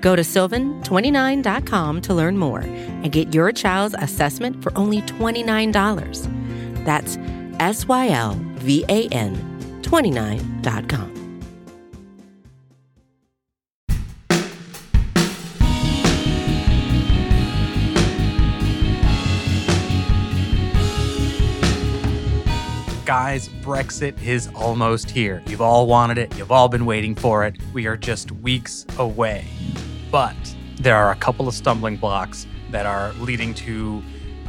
Go to sylvan29.com to learn more and get your child's assessment for only $29. That's S Y L V A N 29.com. Guys, Brexit is almost here. You've all wanted it, you've all been waiting for it. We are just weeks away. But there are a couple of stumbling blocks that are leading to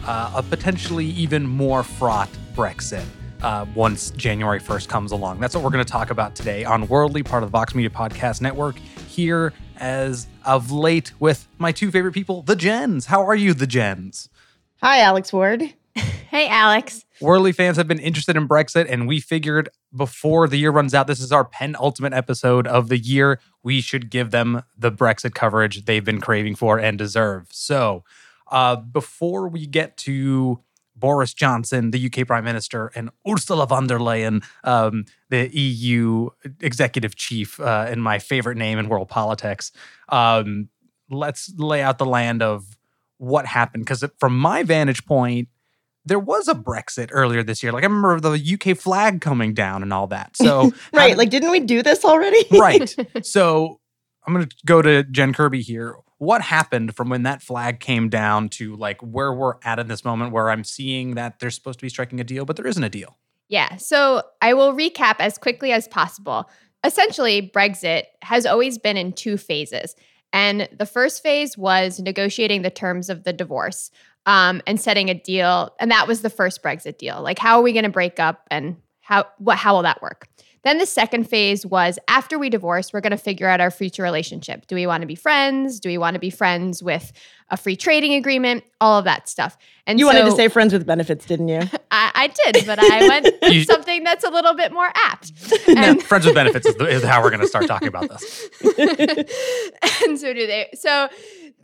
uh, a potentially even more fraught Brexit. Uh, once January 1st comes along. That's what we're going to talk about today on Worldly, part of the Vox Media Podcast Network, here as of late with my two favorite people, the Jens. How are you, the Jens? Hi, Alex Ward. Hey, Alex. Worldly fans have been interested in Brexit, and we figured before the year runs out, this is our penultimate episode of the year. We should give them the Brexit coverage they've been craving for and deserve. So, uh, before we get to Boris Johnson, the UK Prime Minister, and Ursula von der Leyen, um, the EU executive chief, uh, and my favorite name in world politics, um, let's lay out the land of what happened. Because from my vantage point, there was a Brexit earlier this year. Like I remember the UK flag coming down and all that. So right, how- like didn't we do this already? right. So I'm going to go to Jen Kirby here. What happened from when that flag came down to like where we're at in this moment where I'm seeing that they're supposed to be striking a deal, but there isn't a deal? Yeah, so I will recap as quickly as possible. Essentially, Brexit has always been in two phases. And the first phase was negotiating the terms of the divorce um, and setting a deal. And that was the first Brexit deal. Like, how are we going to break up and how, what, how will that work? Then the second phase was after we divorce, we're going to figure out our future relationship. Do we want to be friends? Do we want to be friends with a free trading agreement? All of that stuff. And You so, wanted to say friends with benefits, didn't you? I, I did, but I went with something that's a little bit more apt. No, friends with benefits is, the, is how we're going to start talking about this. and so do they. So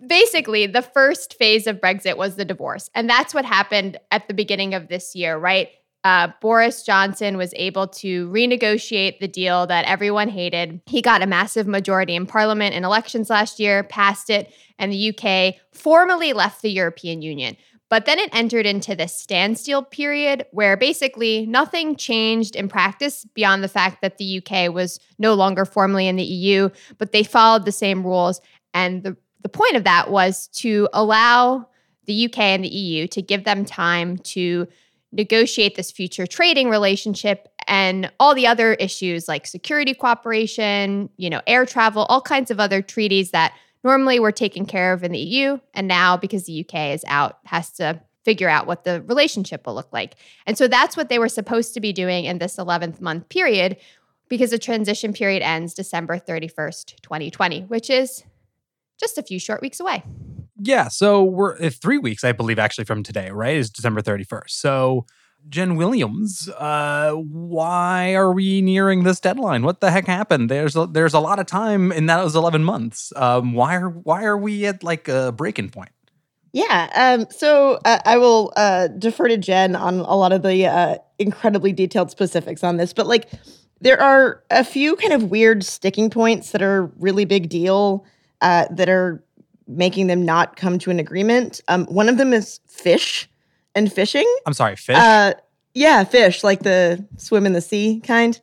basically, the first phase of Brexit was the divorce. And that's what happened at the beginning of this year, right? Uh, Boris Johnson was able to renegotiate the deal that everyone hated. He got a massive majority in parliament in elections last year, passed it, and the UK formally left the European Union. But then it entered into this standstill period where basically nothing changed in practice beyond the fact that the UK was no longer formally in the EU, but they followed the same rules. And the, the point of that was to allow the UK and the EU to give them time to negotiate this future trading relationship and all the other issues like security cooperation, you know, air travel, all kinds of other treaties that normally were taken care of in the EU. And now, because the UK is out, has to figure out what the relationship will look like. And so that's what they were supposed to be doing in this 11th month period because the transition period ends December 31st, 2020, which is just a few short weeks away. Yeah. So we're uh, three weeks, I believe, actually, from today, right? Is December 31st. So, Jen Williams, uh, why are we nearing this deadline? What the heck happened? There's a, there's a lot of time in that was 11 months. Um, why are why are we at like a breaking point? Yeah. Um, so uh, I will uh, defer to Jen on a lot of the uh, incredibly detailed specifics on this, but like there are a few kind of weird sticking points that are really big deal uh, that are making them not come to an agreement. Um, one of them is fish and fishing. I'm sorry, fish. Uh, yeah, fish like the swim in the sea kind.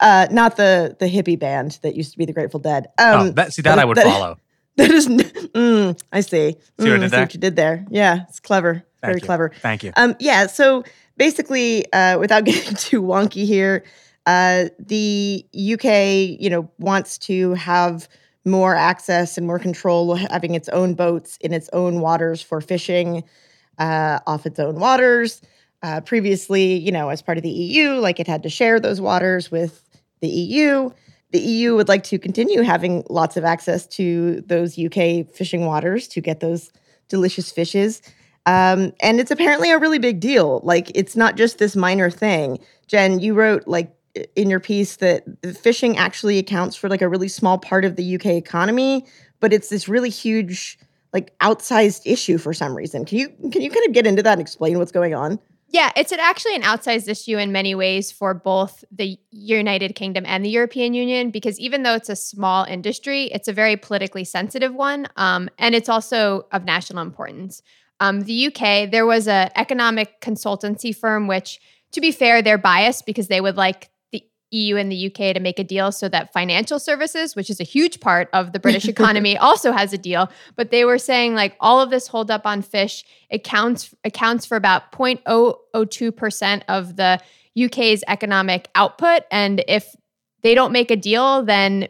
Uh, not the the hippie band that used to be the Grateful Dead. Um, oh, that, see that I would that- follow. That is, mm, I see. See what I Mm, did see what you did there. Yeah, it's clever. Thank Very you. clever. Thank you. Um, yeah. So basically, uh, without getting too wonky here, uh, the UK, you know, wants to have more access and more control, having its own boats in its own waters for fishing uh, off its own waters. Uh, previously, you know, as part of the EU, like it had to share those waters with the EU. The EU would like to continue having lots of access to those UK fishing waters to get those delicious fishes. Um, and it's apparently a really big deal. Like it's not just this minor thing. Jen, you wrote like in your piece that fishing actually accounts for like a really small part of the UK economy, but it's this really huge like outsized issue for some reason. Can you can you kind of get into that and explain what's going on? Yeah, it's an, actually an outsized issue in many ways for both the United Kingdom and the European Union because even though it's a small industry, it's a very politically sensitive one, um, and it's also of national importance. Um, the UK, there was an economic consultancy firm, which, to be fair, they're biased because they would like EU and the UK to make a deal so that financial services, which is a huge part of the British economy, also has a deal. But they were saying like all of this hold up on fish accounts accounts for about 0.002% of the UK's economic output. And if they don't make a deal, then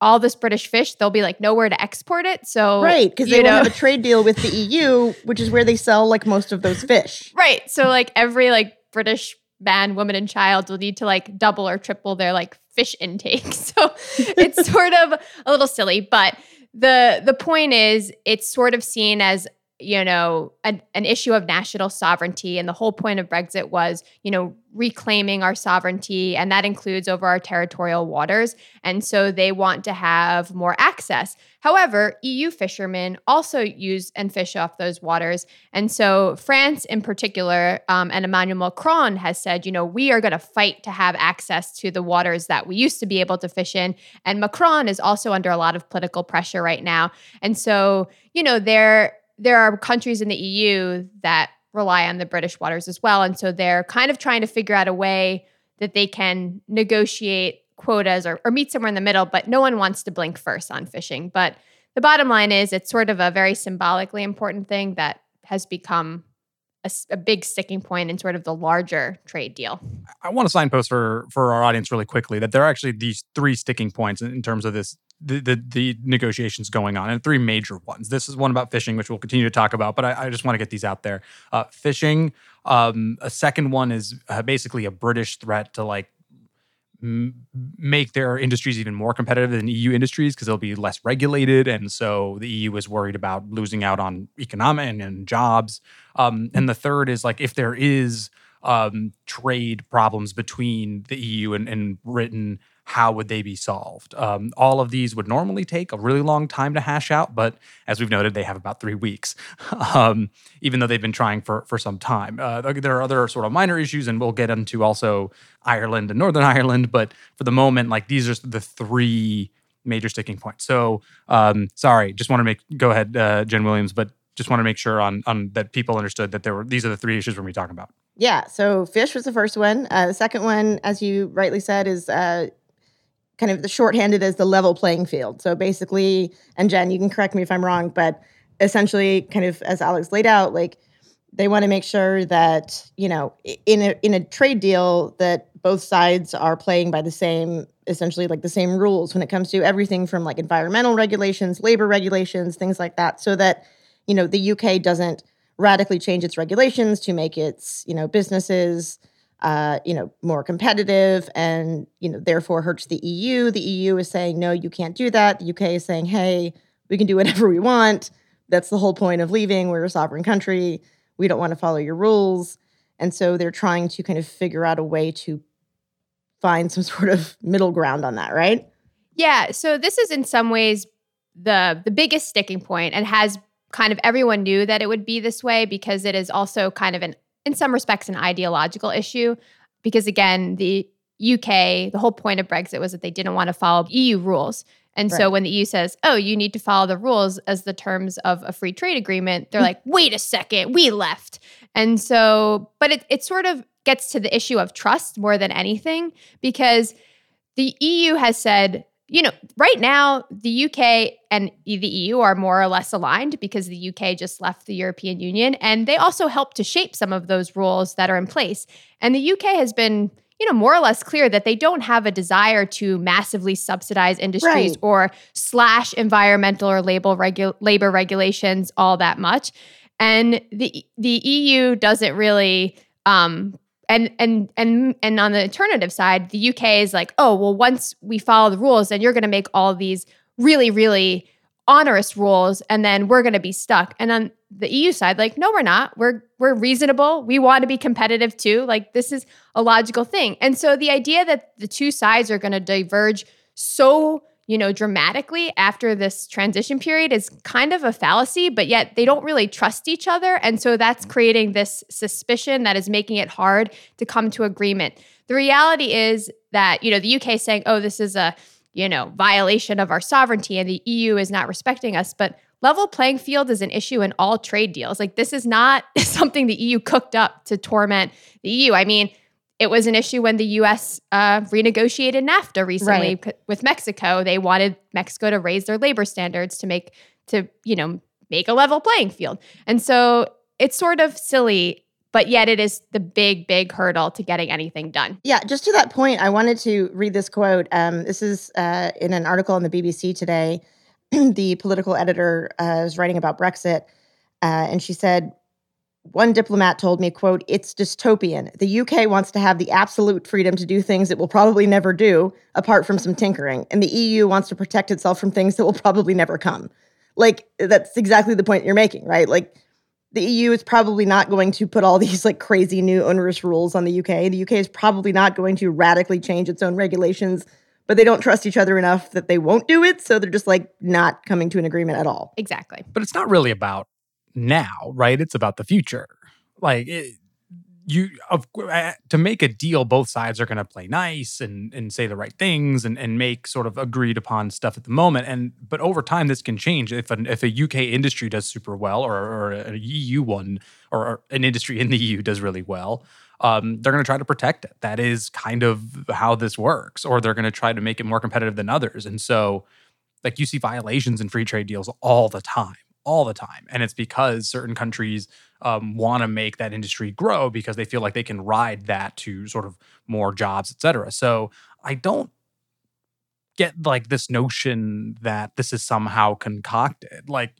all this British fish, they'll be like nowhere to export it. So right, because they don't have a trade deal with the EU, which is where they sell like most of those fish. Right. So like every like British man, woman, and child will need to like double or triple their like fish intake. So it's sort of a little silly, but the the point is it's sort of seen as you know an, an issue of national sovereignty and the whole point of brexit was you know reclaiming our sovereignty and that includes over our territorial waters and so they want to have more access. However eu fishermen also use and fish off those waters and so france in particular um, and emmanuel macron has said you know we are going to fight to have access to the waters that we used to be able to fish in and macron is also under a lot of political pressure right now and so you know they're there are countries in the EU that rely on the British waters as well. And so they're kind of trying to figure out a way that they can negotiate quotas or, or meet somewhere in the middle, but no one wants to blink first on fishing. But the bottom line is it's sort of a very symbolically important thing that has become a, a, big sticking point in sort of the larger trade deal. I want to signpost for for our audience really quickly that there are actually these three sticking points in, in terms of this the, the, the negotiations going on, and three major ones. This is one about fishing, which we'll continue to talk about, but I, I just want to get these out there. Uh, fishing. Um, a second one is uh, basically a British threat to like make their industries even more competitive than EU industries because they'll be less regulated, and so the EU is worried about losing out on economic and, and jobs. Um, and the third is like if there is um, trade problems between the EU and, and Britain how would they be solved? Um, all of these would normally take a really long time to hash out, but as we've noted, they have about three weeks, um, even though they've been trying for, for some time. Uh, there are other sort of minor issues, and we'll get into also Ireland and Northern Ireland, but for the moment, like these are the three major sticking points. So, um, sorry, just want to make go ahead, uh, Jen Williams, but just want to make sure on on that people understood that there were these are the three issues we're going to be talking about. Yeah. So fish was the first one. Uh, the second one, as you rightly said, is uh, kind of the shorthanded as the level playing field. So basically, and Jen, you can correct me if I'm wrong, but essentially, kind of as Alex laid out, like they want to make sure that you know in a in a trade deal that both sides are playing by the same essentially like the same rules when it comes to everything from like environmental regulations labor regulations things like that so that you know the uk doesn't radically change its regulations to make its you know businesses uh, you know, more competitive and, you know, therefore hurts the EU. The EU is saying, no, you can't do that. The UK is saying, hey, we can do whatever we want. That's the whole point of leaving. We're a sovereign country. We don't want to follow your rules. And so they're trying to kind of figure out a way to find some sort of middle ground on that, right? Yeah. So this is in some ways the the biggest sticking point and has kind of everyone knew that it would be this way because it is also kind of an in some respects, an ideological issue because, again, the UK, the whole point of Brexit was that they didn't want to follow EU rules. And right. so when the EU says, oh, you need to follow the rules as the terms of a free trade agreement, they're mm. like, wait a second, we left. And so, but it, it sort of gets to the issue of trust more than anything because the EU has said, you know, right now, the UK and the EU are more or less aligned because the UK just left the European Union. And they also help to shape some of those rules that are in place. And the UK has been, you know, more or less clear that they don't have a desire to massively subsidize industries right. or slash environmental or labor, regu- labor regulations all that much. And the the EU doesn't really um, and and and and on the alternative side the uk is like oh well once we follow the rules then you're going to make all these really really onerous rules and then we're going to be stuck. And on the EU side like no we're not. We're we're reasonable. We want to be competitive too. Like this is a logical thing. And so the idea that the two sides are going to diverge so you know, dramatically after this transition period is kind of a fallacy, but yet they don't really trust each other. And so that's mm-hmm. creating this suspicion that is making it hard to come to agreement. The reality is that, you know, the UK is saying, oh, this is a, you know, violation of our sovereignty and the EU is not respecting us. But level playing field is an issue in all trade deals. Like this is not something the EU cooked up to torment the EU. I mean, it was an issue when the US uh, renegotiated NAFTA recently right. with Mexico. They wanted Mexico to raise their labor standards to make to, you know, make a level playing field. And so it's sort of silly, but yet it is the big, big hurdle to getting anything done. Yeah, just to that point, I wanted to read this quote. Um, this is uh, in an article on the BBC today. the political editor uh, was writing about Brexit, uh, and she said, one diplomat told me quote it's dystopian. The uk wants to have the absolute freedom to do things it will probably never do apart from some tinkering and the eu wants to protect itself from things that will probably never come. Like that's exactly the point you're making right? Like the eu is probably not going to put all these like crazy new onerous rules on the uk the uk is probably not going to radically change its own regulations but they don't trust each other enough that they won't do it so they're just like not coming to an agreement at all. Exactly. But it's not really about now, right? It's about the future. Like it, you of to make a deal both sides are going to play nice and and say the right things and and make sort of agreed upon stuff at the moment and but over time this can change if an if a UK industry does super well or, or an EU one or an industry in the EU does really well um, they're going to try to protect it that is kind of how this works or they're going to try to make it more competitive than others and so like you see violations in free trade deals all the time all the time. And it's because certain countries um, want to make that industry grow because they feel like they can ride that to sort of more jobs, et cetera. So I don't get like this notion that this is somehow concocted. Like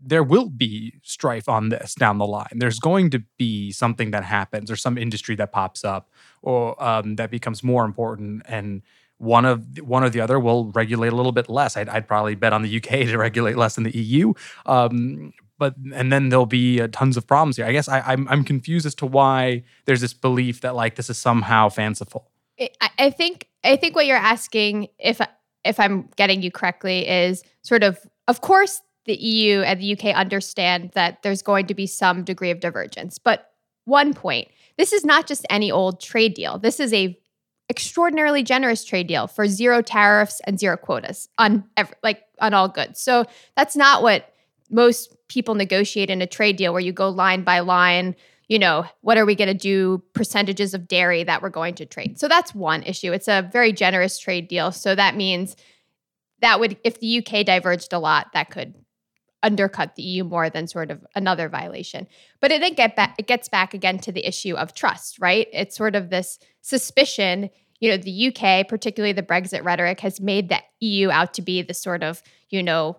there will be strife on this down the line. There's going to be something that happens or some industry that pops up or um, that becomes more important and one of one or the other will regulate a little bit less. I'd, I'd probably bet on the UK to regulate less than the EU. Um, but and then there'll be uh, tons of problems here. I guess I, I'm I'm confused as to why there's this belief that like this is somehow fanciful. I, I think I think what you're asking, if if I'm getting you correctly, is sort of of course the EU and the UK understand that there's going to be some degree of divergence, but one point. This is not just any old trade deal. This is a extraordinarily generous trade deal for zero tariffs and zero quotas on every, like on all goods. So that's not what most people negotiate in a trade deal where you go line by line, you know, what are we going to do percentages of dairy that we're going to trade. So that's one issue. It's a very generous trade deal. So that means that would if the UK diverged a lot, that could undercut the EU more than sort of another violation. But it didn't get back it gets back again to the issue of trust, right? It's sort of this suspicion, you know, the UK, particularly the Brexit rhetoric has made the EU out to be the sort of, you know,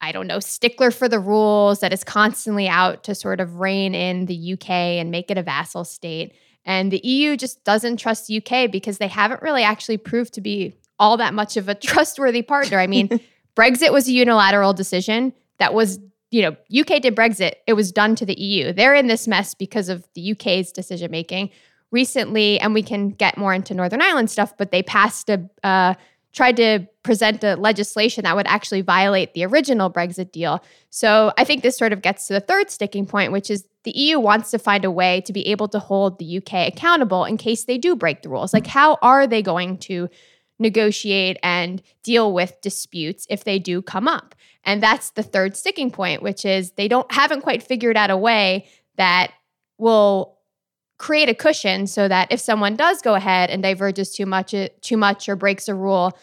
I don't know, stickler for the rules that is constantly out to sort of rein in the UK and make it a vassal state. And the EU just doesn't trust the UK because they haven't really actually proved to be all that much of a trustworthy partner. I mean, Brexit was a unilateral decision that was, you know, UK did Brexit, it was done to the EU. They're in this mess because of the UK's decision making. Recently, and we can get more into Northern Ireland stuff, but they passed a, uh, tried to present a legislation that would actually violate the original Brexit deal. So I think this sort of gets to the third sticking point, which is the EU wants to find a way to be able to hold the UK accountable in case they do break the rules. Like, how are they going to negotiate and deal with disputes if they do come up? And that's the third sticking point, which is they don't haven't quite figured out a way that will create a cushion so that if someone does go ahead and diverges too much too much or breaks a rule,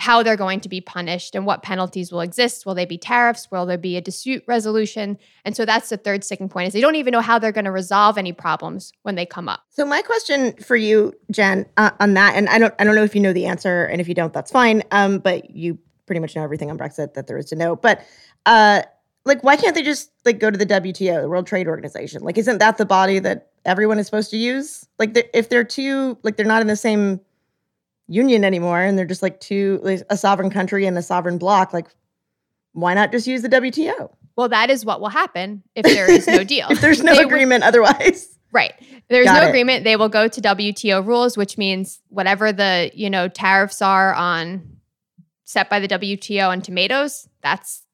how they're going to be punished and what penalties will exist. Will they be tariffs? Will there be a dispute resolution? And so that's the third sticking point is they don't even know how they're going to resolve any problems when they come up. So my question for you, Jen, uh, on that, and I don't, I don't know if you know the answer, and if you don't, that's fine. Um, but you pretty much know everything on Brexit that there is to know. But uh, like, why can't they just like go to the WTO, the World Trade Organization? Like, isn't that the body that everyone is supposed to use? Like, if they're too like, they're not in the same union anymore, and they're just like two, like, a sovereign country and a sovereign bloc. Like, why not just use the WTO? Well, that is what will happen if there is no deal. if there's no They will- agreement otherwise. Right. There's Got no it. agreement. They will go to WTO rules, which means whatever the, you know, tariffs are on set by the WTO on tomatoes, that's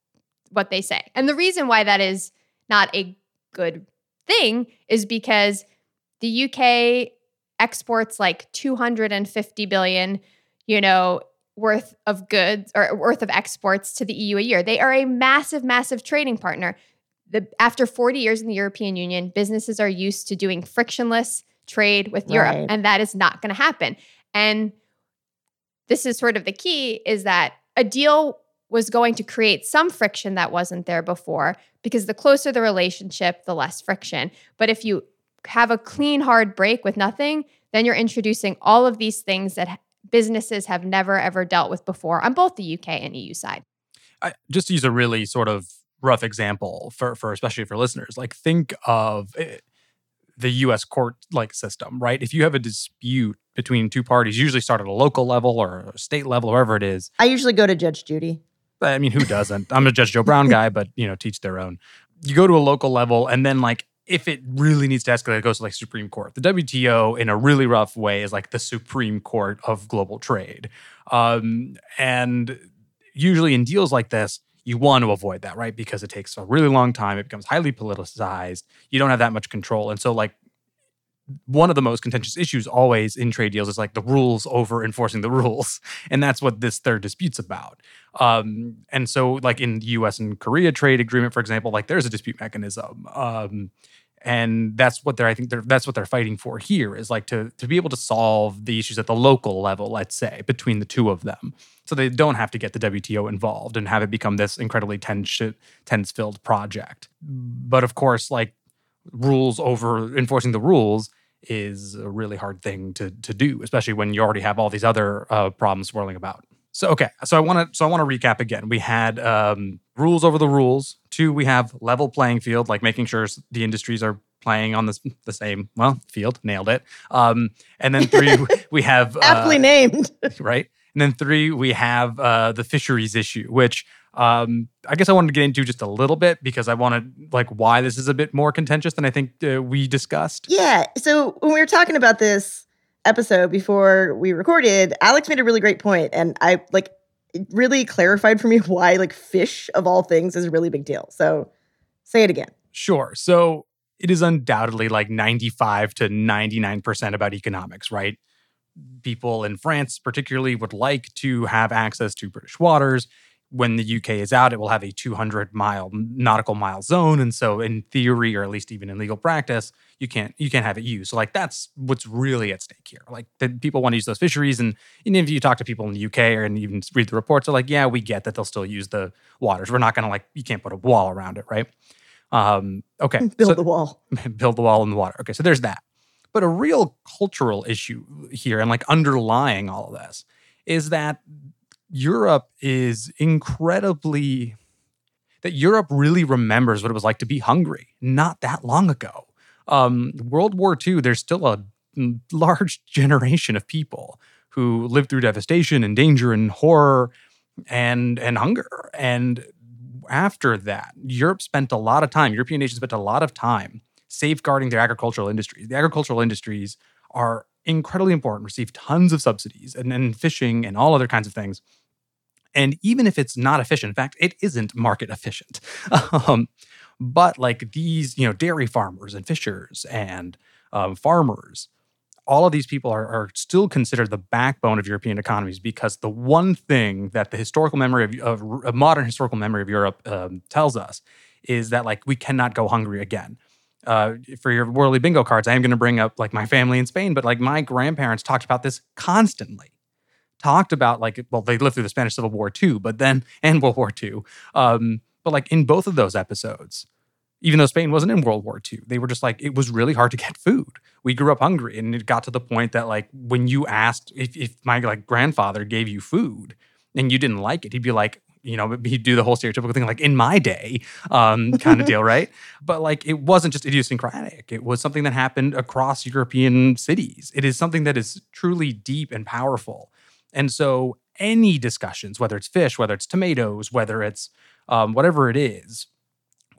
what they say. And the reason why that is not a good thing is because the UK exports like 250 billion, you know, worth of goods or worth of exports to the EU a year. They are a massive massive trading partner the after 40 years in the European Union, businesses are used to doing frictionless trade with Europe, Right. and that is not going to happen. And this is sort of the key is that a deal was going to create some friction that wasn't there before because the closer the relationship, the less friction. But if you have a clean hard break with nothing, then you're introducing all of these things that businesses have never ever dealt with before on both the UK and EU side. I, just to use a really sort of rough example for for especially for listeners like think of eh, the US court like system right if you have a dispute between two parties usually start at a local level or a state level wherever it is I usually go to Judge Judy. I mean who doesn't I'm a Judge Joe Brown guy but you know teach their own you go to a local level and then like if it really needs to escalate it goes to like Supreme Court the WTO in a really rough way is like the Supreme Court of global trade um and usually in deals like this, you want to avoid that, right? Because it takes a really long time. It becomes highly politicized. You don't have that much control. And so, like, one of the most contentious issues always in trade deals is like the rules over enforcing the rules. And that's what this third dispute's about. Um, and so, like, in the US and Korea trade agreement, for example, like, there's a dispute mechanism. Um, and that's what they're i think they're that's what they're fighting for here is like to to be able to solve the issues at the local level let's say between the two of them so they don't have to get the WTO involved and have it become this incredibly tense tense filled project but of course like rules over enforcing the rules is a really hard thing to to do especially when you already have all these other uh, problems swirling about so okay so i want to so i want to recap again we had um, rules over the rules two we have level playing field like making sure the industries are playing on this the same well field nailed it um, and then three we have uh, Aptly named. right? And then three, we have uh, the fisheries issue, which um, I guess I wanted to get into just a little bit because I wanted like why this is a bit more contentious than I think uh, we discussed. Yeah. So when we were talking about this episode before we recorded, Alex made a really great point, and I like it really clarified for me why like fish of all things is a really big deal. So say it again. Sure. So it is undoubtedly like 95 to 99% about economics, right? People in France, particularly, would like to have access to British waters. When the UK is out, it will have a 200 mile nautical mile zone. And so, in theory, or at least even in legal practice, you can't you can't have it used. So, like that's what's really at stake here. Like the people want to use those fisheries, and even if you talk to people in the UK or and even read the reports, they're like, yeah, we get that they'll still use the waters. We're not going to like you can't put a wall around it, right? Um, okay, Build so- the wall. build the wall in the water. Okay, so there's that. But a real cultural issue here, and like underlying all of this, is that Europe is incredibly, that Europe really remembers what it was like to be hungry not that long ago. Um, World War II, there's still a large generation of people who lived through devastation and danger and horror and and hunger. And after that, Europe spent a lot of time, European nations spent a lot of time safeguarding their agricultural industries. The agricultural industries are incredibly important, receive tons of subsidies, and then fishing and all other kinds of things. And even if it's not efficient, in fact, it isn't market efficient. um, but like these, you know, dairy farmers and fishers and um, farmers, all of these people are, are still considered the backbone of European economies because the one thing that the historical memory of, of, of modern historical memory of Europe um, tells us is that like we cannot go hungry again. Uh, for your Worldly bingo cards, I am going to bring up like my family in Spain, but like my grandparents talked about this constantly. Talked about like well, they lived through the Spanish Civil War too, but then and World War II. Um, but like in both of those episodes, even though Spain wasn't in World War II, they were just like, it was really hard to get food. We grew up hungry. And it got to the point that, like, when you asked if, if my like grandfather gave you food and you didn't like it, he'd be like, you know, he'd do the whole stereotypical thing, like in my day, um, kind of deal, right? But like, it wasn't just idiosyncratic. It was something that happened across European cities. It is something that is truly deep and powerful. And so, any discussions, whether it's fish, whether it's tomatoes, whether it's um, whatever it is,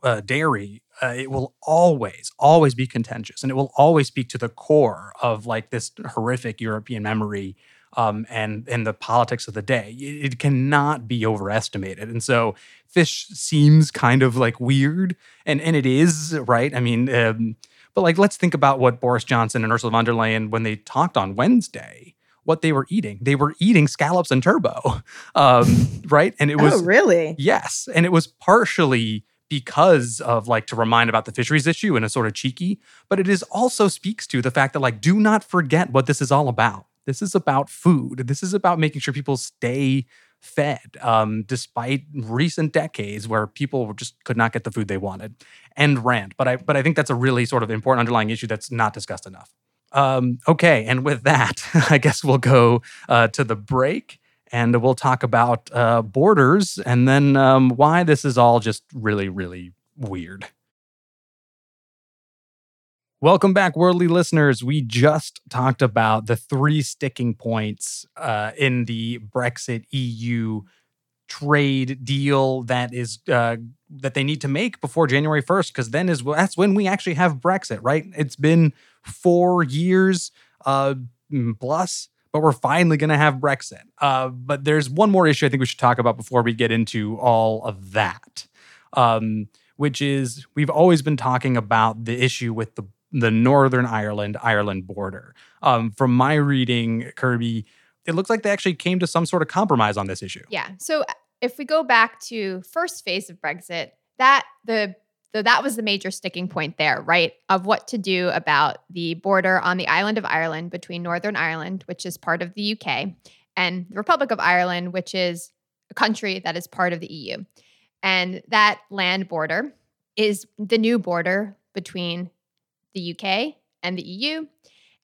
uh, dairy, uh, it will always, always be contentious, and it will always speak to the core of like this horrific European memory um, and and the politics of the day. It, it, cannot be overestimated, and so fish seems kind of like weird, and and it is right. I mean, um, but like let's think about what Boris Johnson and Ursula von der Leyen when they talked on Wednesday. What they were eating, they were eating scallops and turbot, um, right? And it was oh, really yes, and it was partially because of like to remind about the fisheries issue and a sort of cheeky, but it is also speaks to the fact that like do not forget what this is all about. This is about food. This is about making sure people stay fed, um, despite recent decades where people just could not get the food they wanted. End rant. But I but I think that's a really sort of important underlying issue that's not discussed enough. Um, okay, and with that, I guess we'll go uh, to the break and we'll talk about uh, borders and then um, why this is all just really, really weird. Welcome back, worldly listeners. We just talked about the three sticking points uh, in the Brexit EU trade deal that is uh, that they need to make before January first, because then is that's when we actually have Brexit, right? It's been four years uh, plus but we're finally going to have Brexit. Uh, but there's one more issue I think we should talk about before we get into all of that, um, which is we've always been talking about the issue with the the Northern Ireland Ireland border. Um, from my reading, Kirby, it looks like they actually came to some sort of compromise on this issue. Yeah. So if we go back to first phase of Brexit, that the so that was the major sticking point there, right? Of what to do about the border on the island of Ireland between Northern Ireland, which is part of the UK, and the Republic of Ireland, which is a country that is part of the EU. And that land border is the new border between the UK and the EU.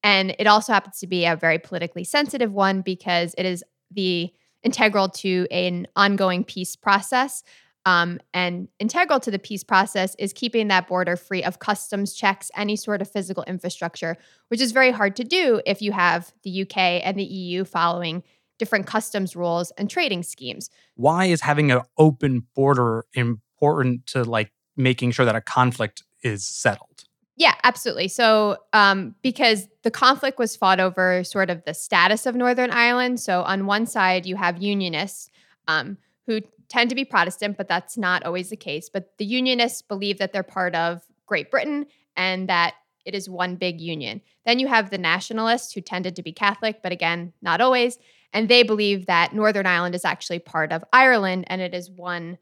And it also happens to be a very politically sensitive one because it is the integral to an ongoing peace process um, and integral to the peace process is keeping that border free of customs checks, any sort of physical infrastructure, which is very hard to do if you have the UK and the EU following different customs rules and trading schemes. Why is having an open border important to like making sure that a conflict is settled? Yeah, absolutely. So, um, because the conflict was fought over sort of the status of Northern Ireland. So, on one side, you have unionists um, who tend to be Protestant, but that's not always the case. But the Unionists believe that they're part of Great Britain and that it is one big union. Then you have the Nationalists who tended to be Catholic, but again, not always. And they believe that Northern Ireland is actually part of Ireland and it is one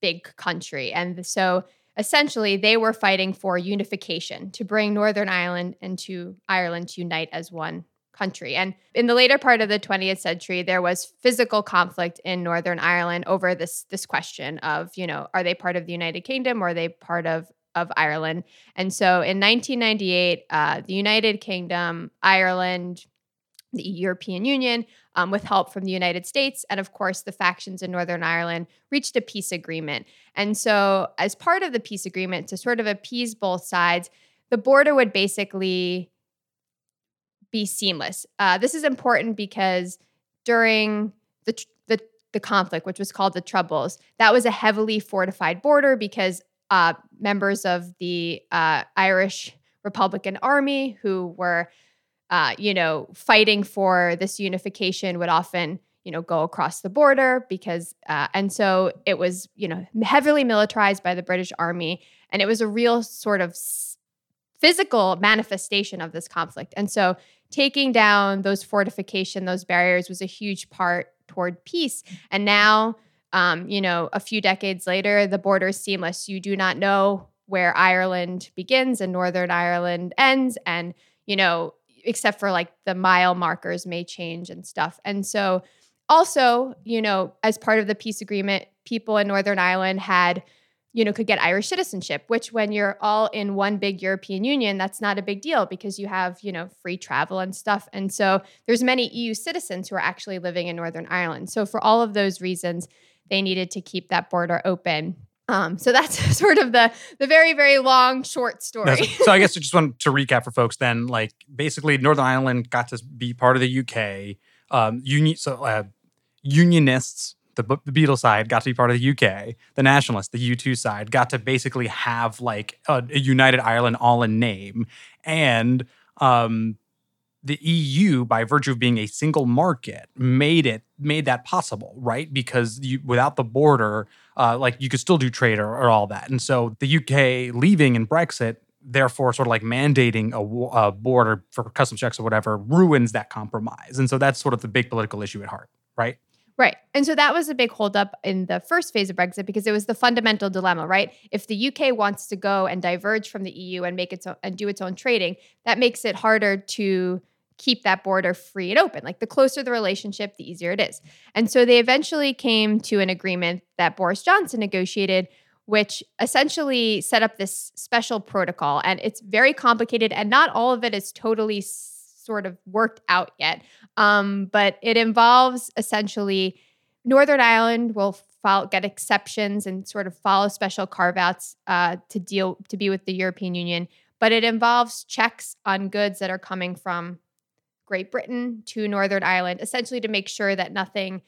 big country. And so essentially, they were fighting for unification to bring Northern Ireland and to Ireland to unite as one country. And in the later part of the 20th century, there was physical conflict in Northern Ireland over this this question of, you know, are they part of the United Kingdom or are they part of of Ireland? And so in 1998, uh, the United Kingdom, Ireland, the European Union, um, with help from the United States, and of course, the factions in Northern Ireland reached a peace agreement. And so, as part of the peace agreement, to sort of appease both sides, the border would basically be seamless. Uh, this is important because during the, the the conflict, which was called the Troubles, that was a heavily fortified border because uh, members of the uh, Irish Republican Army who were, uh, you know, fighting for this unification would often, you know, go across the border because, uh, and so it was, you know, heavily militarized by the British Army, and it was a real sort of physical manifestation of this conflict. And so taking down those fortification, those barriers was a huge part toward peace. And now, um, you know, a few decades later, the border is seamless. You do not know where Ireland begins and Northern Ireland ends. And, you know, except for like the mile markers may change and stuff. And so, also, you know, as part of the peace agreement, people in Northern Ireland had you know, could get Irish citizenship, which when you're all in one big European Union, that's not a big deal because you have, you know, free travel and stuff. And so there's many EU citizens who are actually living in Northern Ireland. So for all of those reasons, they needed to keep that border open. Um, so that's sort of the the very very long short story. so I guess I just want to recap for folks. Then, like basically, Northern Ireland got to be part of the UK. Um, union so uh, unionists the, the Beatles side got to be part of the UK. The Nationalists, the U2 side, got to basically have like a, a United Ireland all in name. And um, the EU, by virtue of being a single market, made it made that possible, right? Because you, without the border, uh, like you could still do trade or, or all that. And so the UK leaving in Brexit therefore sort of like mandating a, a, border for customs checks or whatever ruins that compromise and so that's sort of the big political issue at heart right Right. And so that was a big holdup in the first phase of Brexit because it was the fundamental dilemma, right? If the UK wants to go and diverge from the EU and make its own, and do its own trading, that makes it harder to keep that border free and open. Like the closer the relationship, the easier it is. And so they eventually came to an agreement that Boris Johnson negotiated which essentially set up this special protocol and it's very complicated and not all of it is totally sort of worked out yet um, but it involves essentially Northern Ireland will get exceptions and sort of follow special carve outs uh, to deal to be with the European Union. But it involves checks on goods that are coming from Great Britain to Northern Ireland, essentially to make sure that nothing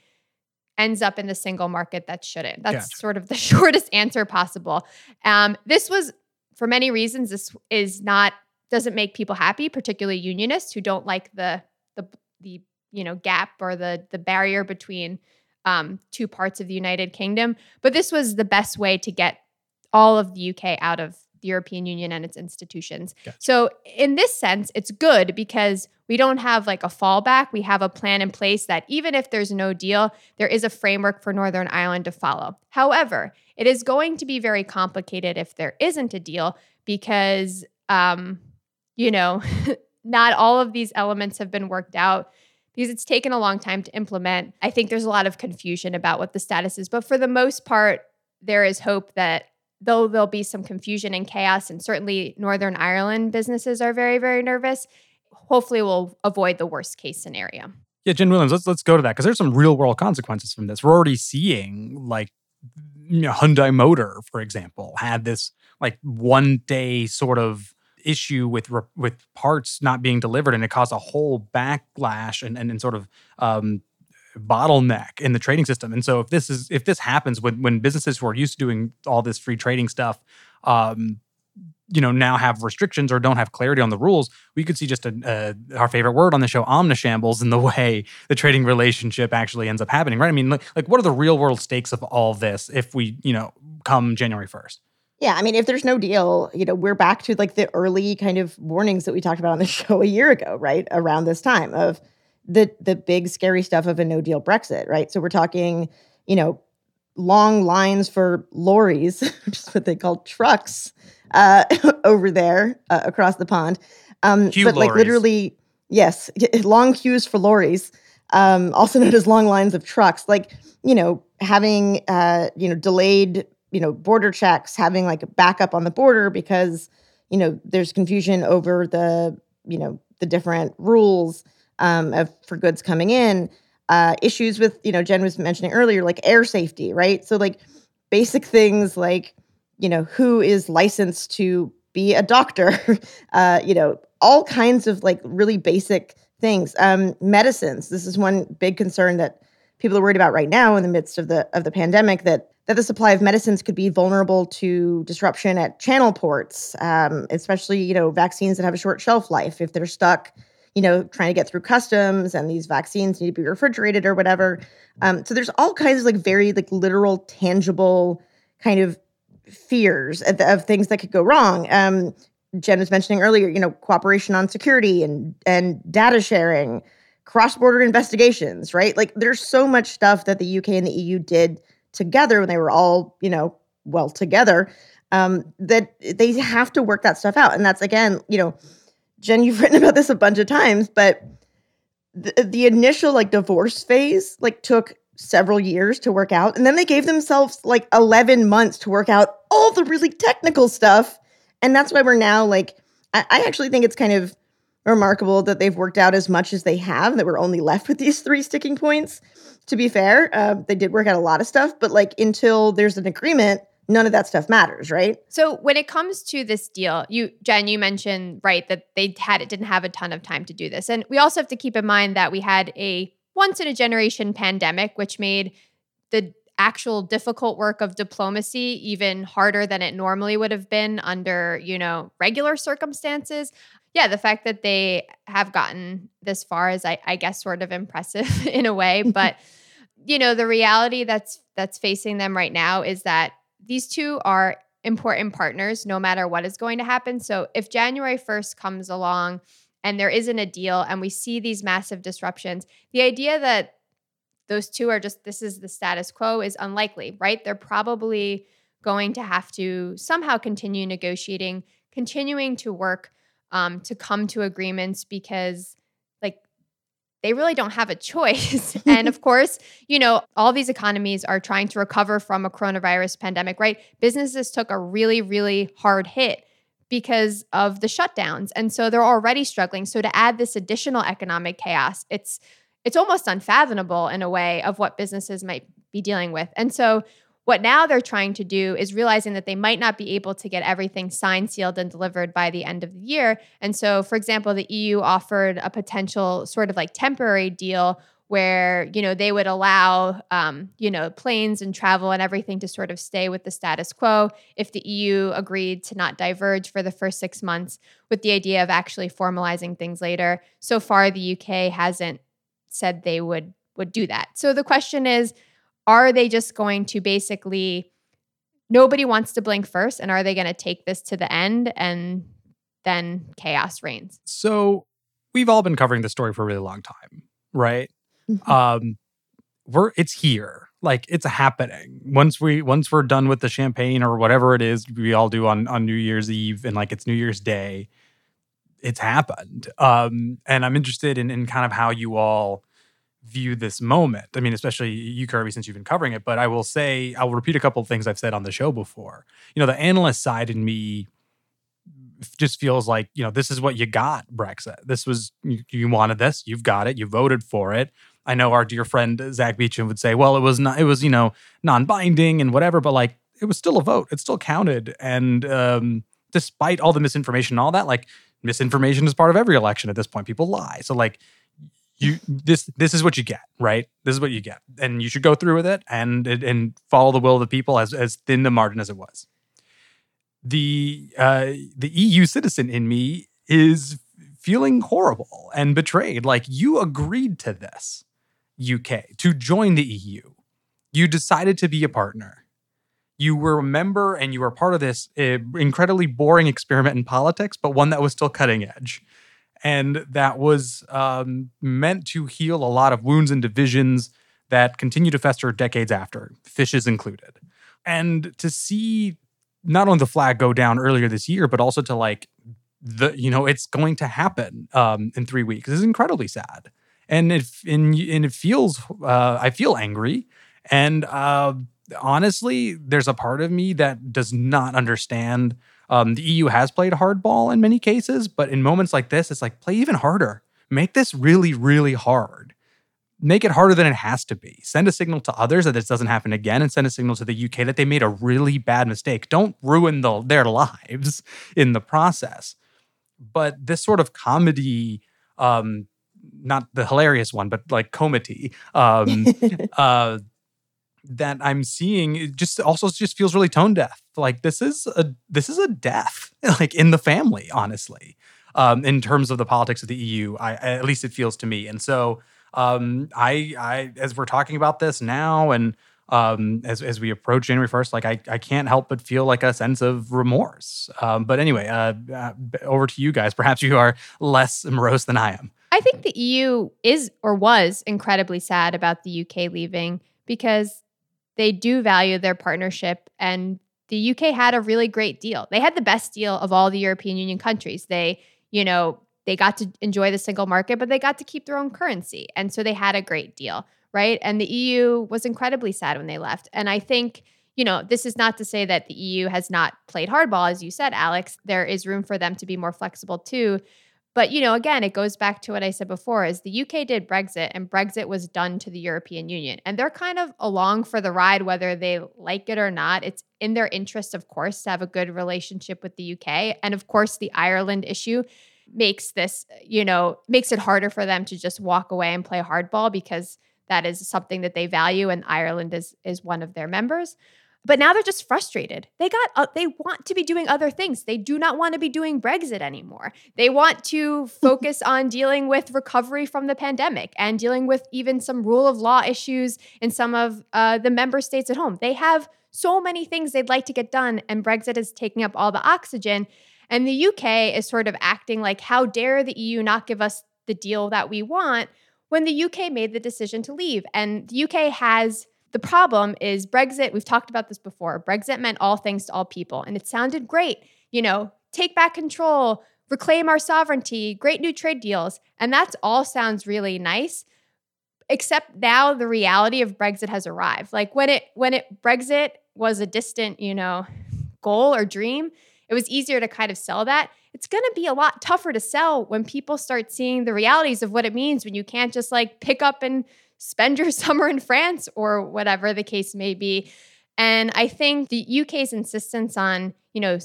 ends up in the single market that shouldn't. That's gotcha. sort of the shortest answer possible. Um, this was, for many reasons, this is not doesn't make people happy, particularly unionists who don't like the the the you know gap or the the barrier between um, two parts of the United Kingdom. But this was the best way to get all of the UK out of the European Union and its institutions. Gotcha. So in this sense, it's good because we don't have like a fallback. We have a plan in place that even if there's no deal, there is a framework for Northern Ireland to follow. However, it is going to be very complicated if there isn't a deal because, um, you know, not all of these elements have been worked out because it's taken a long time to implement. I think there's a lot of confusion about what the status is, but for the most part, there is hope that though there'll be some confusion and chaos, and certainly Northern Ireland businesses are very, very nervous, hopefully we'll avoid the worst case scenario. Yeah, Jen Williams, let's let's go to that because there's some real world consequences from this. We're already seeing like you know, Hyundai Motor, for example, had this like one day sort of issue with with parts not being delivered, and it caused a whole backlash and and, and sort of um, bottleneck in the trading system. And so if this is if this happens when when businesses who are used to doing all this free trading stuff, um, you know now have restrictions or don't have clarity on the rules, we could see just a, a, our favorite word on the show, omnishambles, in the way the trading relationship actually ends up happening. Right? I mean, like, like what are the real world stakes of all this if we you know come January first? Yeah, I mean, if there's no deal, you know, we're back to like the early kind of warnings that we talked about on the show a year ago, right? Around this time of the the big scary stuff of a no deal Brexit, right? So we're talking, you know, long lines for lorries, which is what they call trucks, uh, over there uh, across the pond. Um, but like literally, yes, long queues for lorries, um, also known as long lines of trucks. Like you know, having uh, you know delayed you know border checks having like a backup on the border because you know there's confusion over the you know the different rules um, of for goods coming in uh, issues with you know jen was mentioning earlier like air safety right so like basic things like you know who is licensed to be a doctor uh, you know all kinds of like really basic things um, medicines this is one big concern that people are worried about right now in the midst of the of the pandemic that that the supply of medicines could be vulnerable to disruption at channel ports, um, especially you know vaccines that have a short shelf life. If they're stuck, you know, trying to get through customs, and these vaccines need to be refrigerated or whatever. Um, so there's all kinds of like very like literal, tangible kind of fears of, of things that could go wrong. Um, Jen was mentioning earlier, you know, cooperation on security and and data sharing, cross border investigations, right? Like there's so much stuff that the UK and the EU did together when they were all, you know, well together, um, that they have to work that stuff out. And that's again, you know, Jen, you've written about this a bunch of times, but the, the initial like divorce phase like took several years to work out. And then they gave themselves like 11 months to work out all the really technical stuff. And that's why we're now like, I, I actually think it's kind of remarkable that they've worked out as much as they have, that we're only left with these three sticking points to be fair, uh, they did work out a lot of stuff, but like until there's an agreement, none of that stuff matters, right? So when it comes to this deal, you Jen, you mentioned right that they had it didn't have a ton of time to do this, and we also have to keep in mind that we had a once in a generation pandemic, which made the actual difficult work of diplomacy even harder than it normally would have been under, you know, regular circumstances. Yeah, the fact that they have gotten this far is I, I guess sort of impressive in a way. But you know, the reality that's that's facing them right now is that these two are important partners no matter what is going to happen. So if January 1st comes along and there isn't a deal and we see these massive disruptions, the idea that those two are just this is the status quo is unlikely, right? They're probably going to have to somehow continue negotiating, continuing to work um, to come to agreements because they really don't have a choice. and of course, you know, all these economies are trying to recover from a coronavirus pandemic, right? Businesses took a really, really hard hit because of the shutdowns. And so they're already struggling. So to add this additional economic chaos, it's it's almost unfathomable in a way of what businesses might be dealing with. And so what now they're trying to do is realizing that they might not be able to get everything signed, sealed, and delivered by the end of the year. And so, for example, the EU offered a potential sort of like temporary deal where you know they would allow um, you know planes and travel and everything to sort of stay with the status quo if the EU agreed to not diverge for the first six months, with the idea of actually formalizing things later. So far, the UK hasn't said they would would do that. So the question is are they just going to basically nobody wants to blink first and are they going to take this to the end and then chaos reigns? So we've all been covering this story for a really long time right? Mm-hmm. um we're it's here. Like it's happening. Once we once we're done with the champagne or whatever it is we all do on on new year's eve and like it's new year's day it's happened. Um and i'm interested in in kind of how you all view this moment. I mean, especially you, Kirby, since you've been covering it. But I will say, I'll repeat a couple of things I've said on the show before. You know, the analyst side in me just feels like you know this is what you got brexit this was you, you, wanted this you've got it you voted for it i know our dear friend zack beauchamp would say well it was not it was you know non-binding and whatever but like it was still a vote it still counted and um despite all the misinformation and all that like misinformation is part of every election at this point people lie so like you this this is what you get, right? This is what you get, and you should go through with it and and follow the will of the people as as thin the margin as it was. The uh, the EU citizen in me is feeling horrible and betrayed. Like you agreed to this, UK, to join the EU. You decided to be a partner. You were a member and you were part of this uh, incredibly boring experiment in politics, but one that was still cutting edge and that was um, meant to heal a lot of wounds and divisions that continue to fester decades after, fishes included. And to see not only the flag go down earlier this year, but also to like the you know it's going to happen um, in three weeks is incredibly sad, and it and, and it feels uh, I feel angry, and uh, honestly, there's a part of me that does not understand um, the EU has played hardball in many cases, but in moments like this, it's like play even harder. Make this really, really hard. Make it harder than it has to be. Send a signal to others that this doesn't happen again, and send a signal to the UK that they made a really bad mistake. Don't ruin the, their lives in the process. But this sort of comedy, um, not the hilarious one, but like comedy, um, uh, that I'm seeing it just also just feels really tone deaf. Like this is a this is a death like in the family, honestly. Um, in terms of the politics of the EU, I at least it feels to me. And so um, I I as we're talking about this now and um, as as we approach January first, like I I can't help but feel like a sense of remorse. Um, but anyway, uh, uh, over to you guys. Perhaps you are less morose than I am. I think the EU is or was incredibly sad about the UK leaving because they do value their partnership and the UK had a really great deal. They had the best deal of all the European Union countries. They, you know, they got to enjoy the single market, but they got to keep their own currency. And so they had a great deal, right? And the EU was incredibly sad when they left. And I think, you know, this is not to say that the EU has not played hardball, as you said, Alex. There is room for them to be more flexible too. But you know, again, it goes back to what I said before: is the UK did Brexit, and Brexit was done to the European Union, and they're kind of along for the ride, whether they like it or not. It's in their interest, of course, to have a good relationship with the UK, and of course, the Ireland issue makes this, you know, makes it harder for them to just walk away and play hardball because that is something that they value, and Ireland is is one of their members. But now they're just frustrated. They got uh, they want to be doing other things. They do not want to be doing Brexit anymore. They want to focus on dealing with recovery from the pandemic and dealing with even some rule of law issues in some of uh, the member states at home. They have so many things they'd like to get done, and Brexit is taking up all the oxygen. And the UK is sort of acting like, how dare the EU not give us the deal that we want when the UK made the decision to leave. And the UK has the problem is Brexit, we've talked about this before. Brexit meant all things to all people, and it sounded great. You know, take back control, reclaim our sovereignty, great new trade deals. And that's all sounds really nice. Except now the reality of Brexit has arrived. Like when it when it Brexit was a distant, you know, goal or dream, it was easier to kind of sell that. It's going to be a lot tougher to sell when people start seeing the realities of what it means when you can't just like pick up and spend your summer in France or whatever the case may be. And I think the UK's insistence on, you know,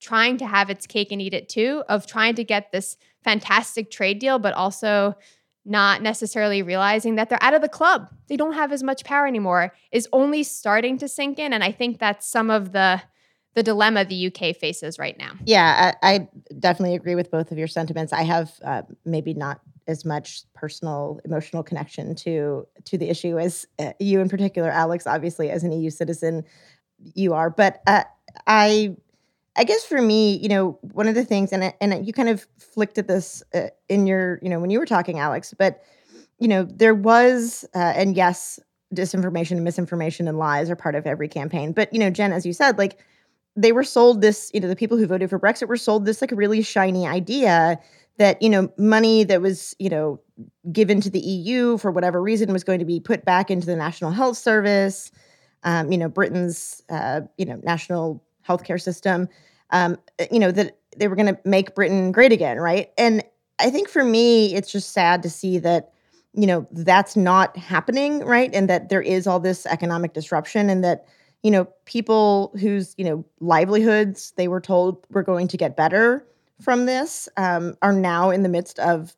trying to have its cake and eat it too, of trying to get this fantastic trade deal, but also not necessarily realizing that they're out of the club. They don't have as much power anymore, is only starting to sink in. And I think that's some of the the dilemma the UK faces right now. Yeah, I, I definitely agree with both of your sentiments. I have uh, maybe not as much personal emotional connection to to the issue as uh, you in particular alex obviously as an eu citizen you are. But uh, i i guess for me you know one of the things and and you kind of flicked at this uh, in your you know when you were talking alex but you know there was uh, and yes disinformation and misinformation and lies are part of every campaign. But you know jen as you said like they were sold this you know the people who voted for brexit were sold this like really shiny idea that you know money that was you know given to the EU for whatever reason was going to be put back into the National Health Service, um, you know Britain's uh, you know national healthcare system, um, you know that they were going to make Britain great again, right? And I think for me, it's just sad to see that you know that's not happening, right? And that there is all this economic disruption, and that you know people whose you know livelihoods they were told were going to get better from this um, are now in the midst of,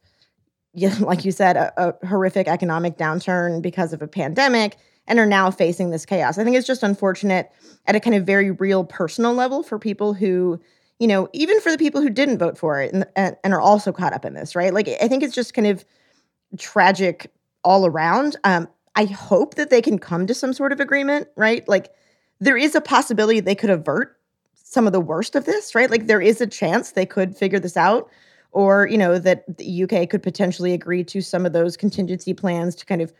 like you said, a, a horrific economic downturn because of a pandemic and are now facing this chaos. I think it's just unfortunate at a kind of very real personal level for people who, you know, even for the people who didn't vote for it and, and, and are also caught up in this, right? Like, I think it's just kind of tragic all around. Um, I hope that they can come to some sort of agreement, right? Like, there is a possibility they could avert some of the worst of this, right? Like there is a chance they could figure this out or, you know, that the UK could potentially agree to some of those contingency plans to kind of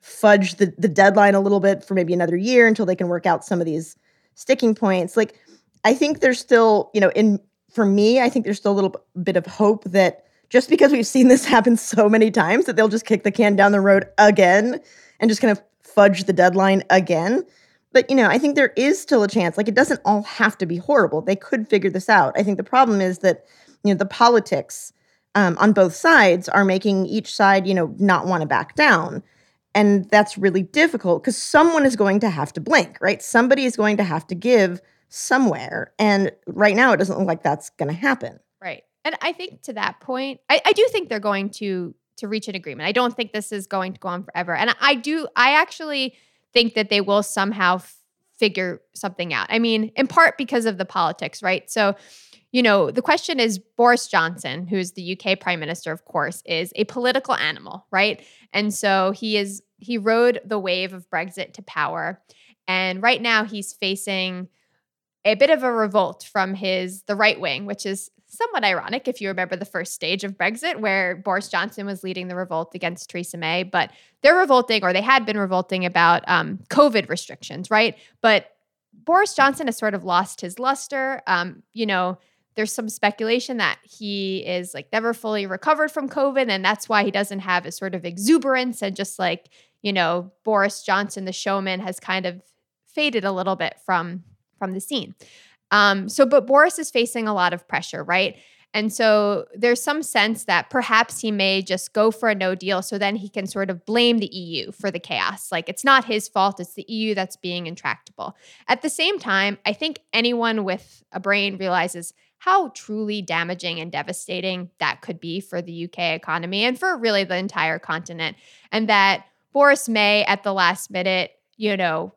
fudge the, the deadline a little bit for maybe another year until they can work out some of these sticking points. Like I think there's still, you know, in for me, I think there's still a little bit of hope that just because we've seen this happen so many times that they'll just kick the can down the road again and just kind of fudge the deadline again. But, you know, I think there is still a chance. Like, it doesn't all have to be horrible. They could figure this out. I think the problem is that, you know, the politics um, on both sides are making each side, you know, not want to back down. And that's really difficult because someone is going to have to blink, right? Somebody is going to have to give somewhere. And right now, it doesn't look like that's going to happen. Right. And I think to that point, I, I do think they're going to to reach an agreement. I don't think this is going to go on forever. And I do, I actually think that they will somehow f- figure something out. I mean, in part because of the politics, right? So, you know, the question is Boris Johnson, who's the UK prime minister, of course, is a political animal, right? And so he is he rode the wave of Brexit to power. And right now he's facing a bit of a revolt from his the right wing, which is somewhat ironic if you remember the first stage of Brexit, where Boris Johnson was leading the revolt against Theresa May. But they're revolting, or they had been revolting about um, COVID restrictions, right? But Boris Johnson has sort of lost his luster. Um, you know, there's some speculation that he is like never fully recovered from COVID, and that's why he doesn't have a sort of exuberance and just like, you know, Boris Johnson, the showman, has kind of faded a little bit from from the scene. Um, so, but Boris is facing a lot of pressure, right? And so there's some sense that perhaps he may just go for a no deal so then he can sort of blame the EU for the chaos. Like it's not his fault, it's the EU that's being intractable. At the same time, I think anyone with a brain realizes how truly damaging and devastating that could be for the UK economy and for really the entire continent. And that Boris may, at the last minute, you know,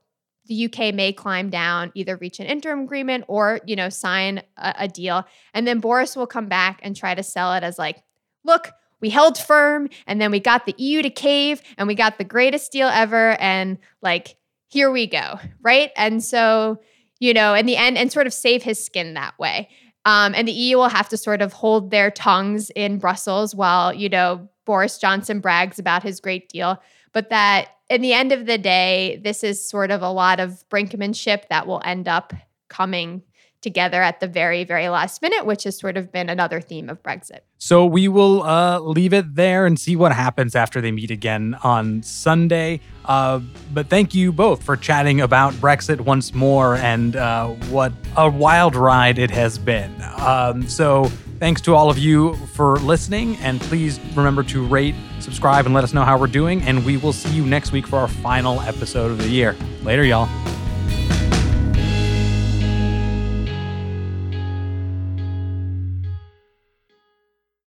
the UK may climb down, either reach an interim agreement or, you know, sign a, a deal. And then Boris will come back and try to sell it as like, look, we held firm and then we got the EU to cave and we got the greatest deal ever. And like, here we go. Right. And so, you know, in the end, and sort of save his skin that way. Um, and the EU will have to sort of hold their tongues in Brussels while, you know, Boris Johnson brags about his great deal. But that in the end of the day, this is sort of a lot of brinkmanship that will end up coming together at the very, very last minute, which has sort of been another theme of Brexit. So we will uh, leave it there and see what happens after they meet again on Sunday. Uh, but thank you both for chatting about Brexit once more and uh, what a wild ride it has been. Um, so thanks to all of you for listening. And please remember to rate, subscribe, and let us know how we're doing. And we will see you next week for our final episode of the year. Later, y'all.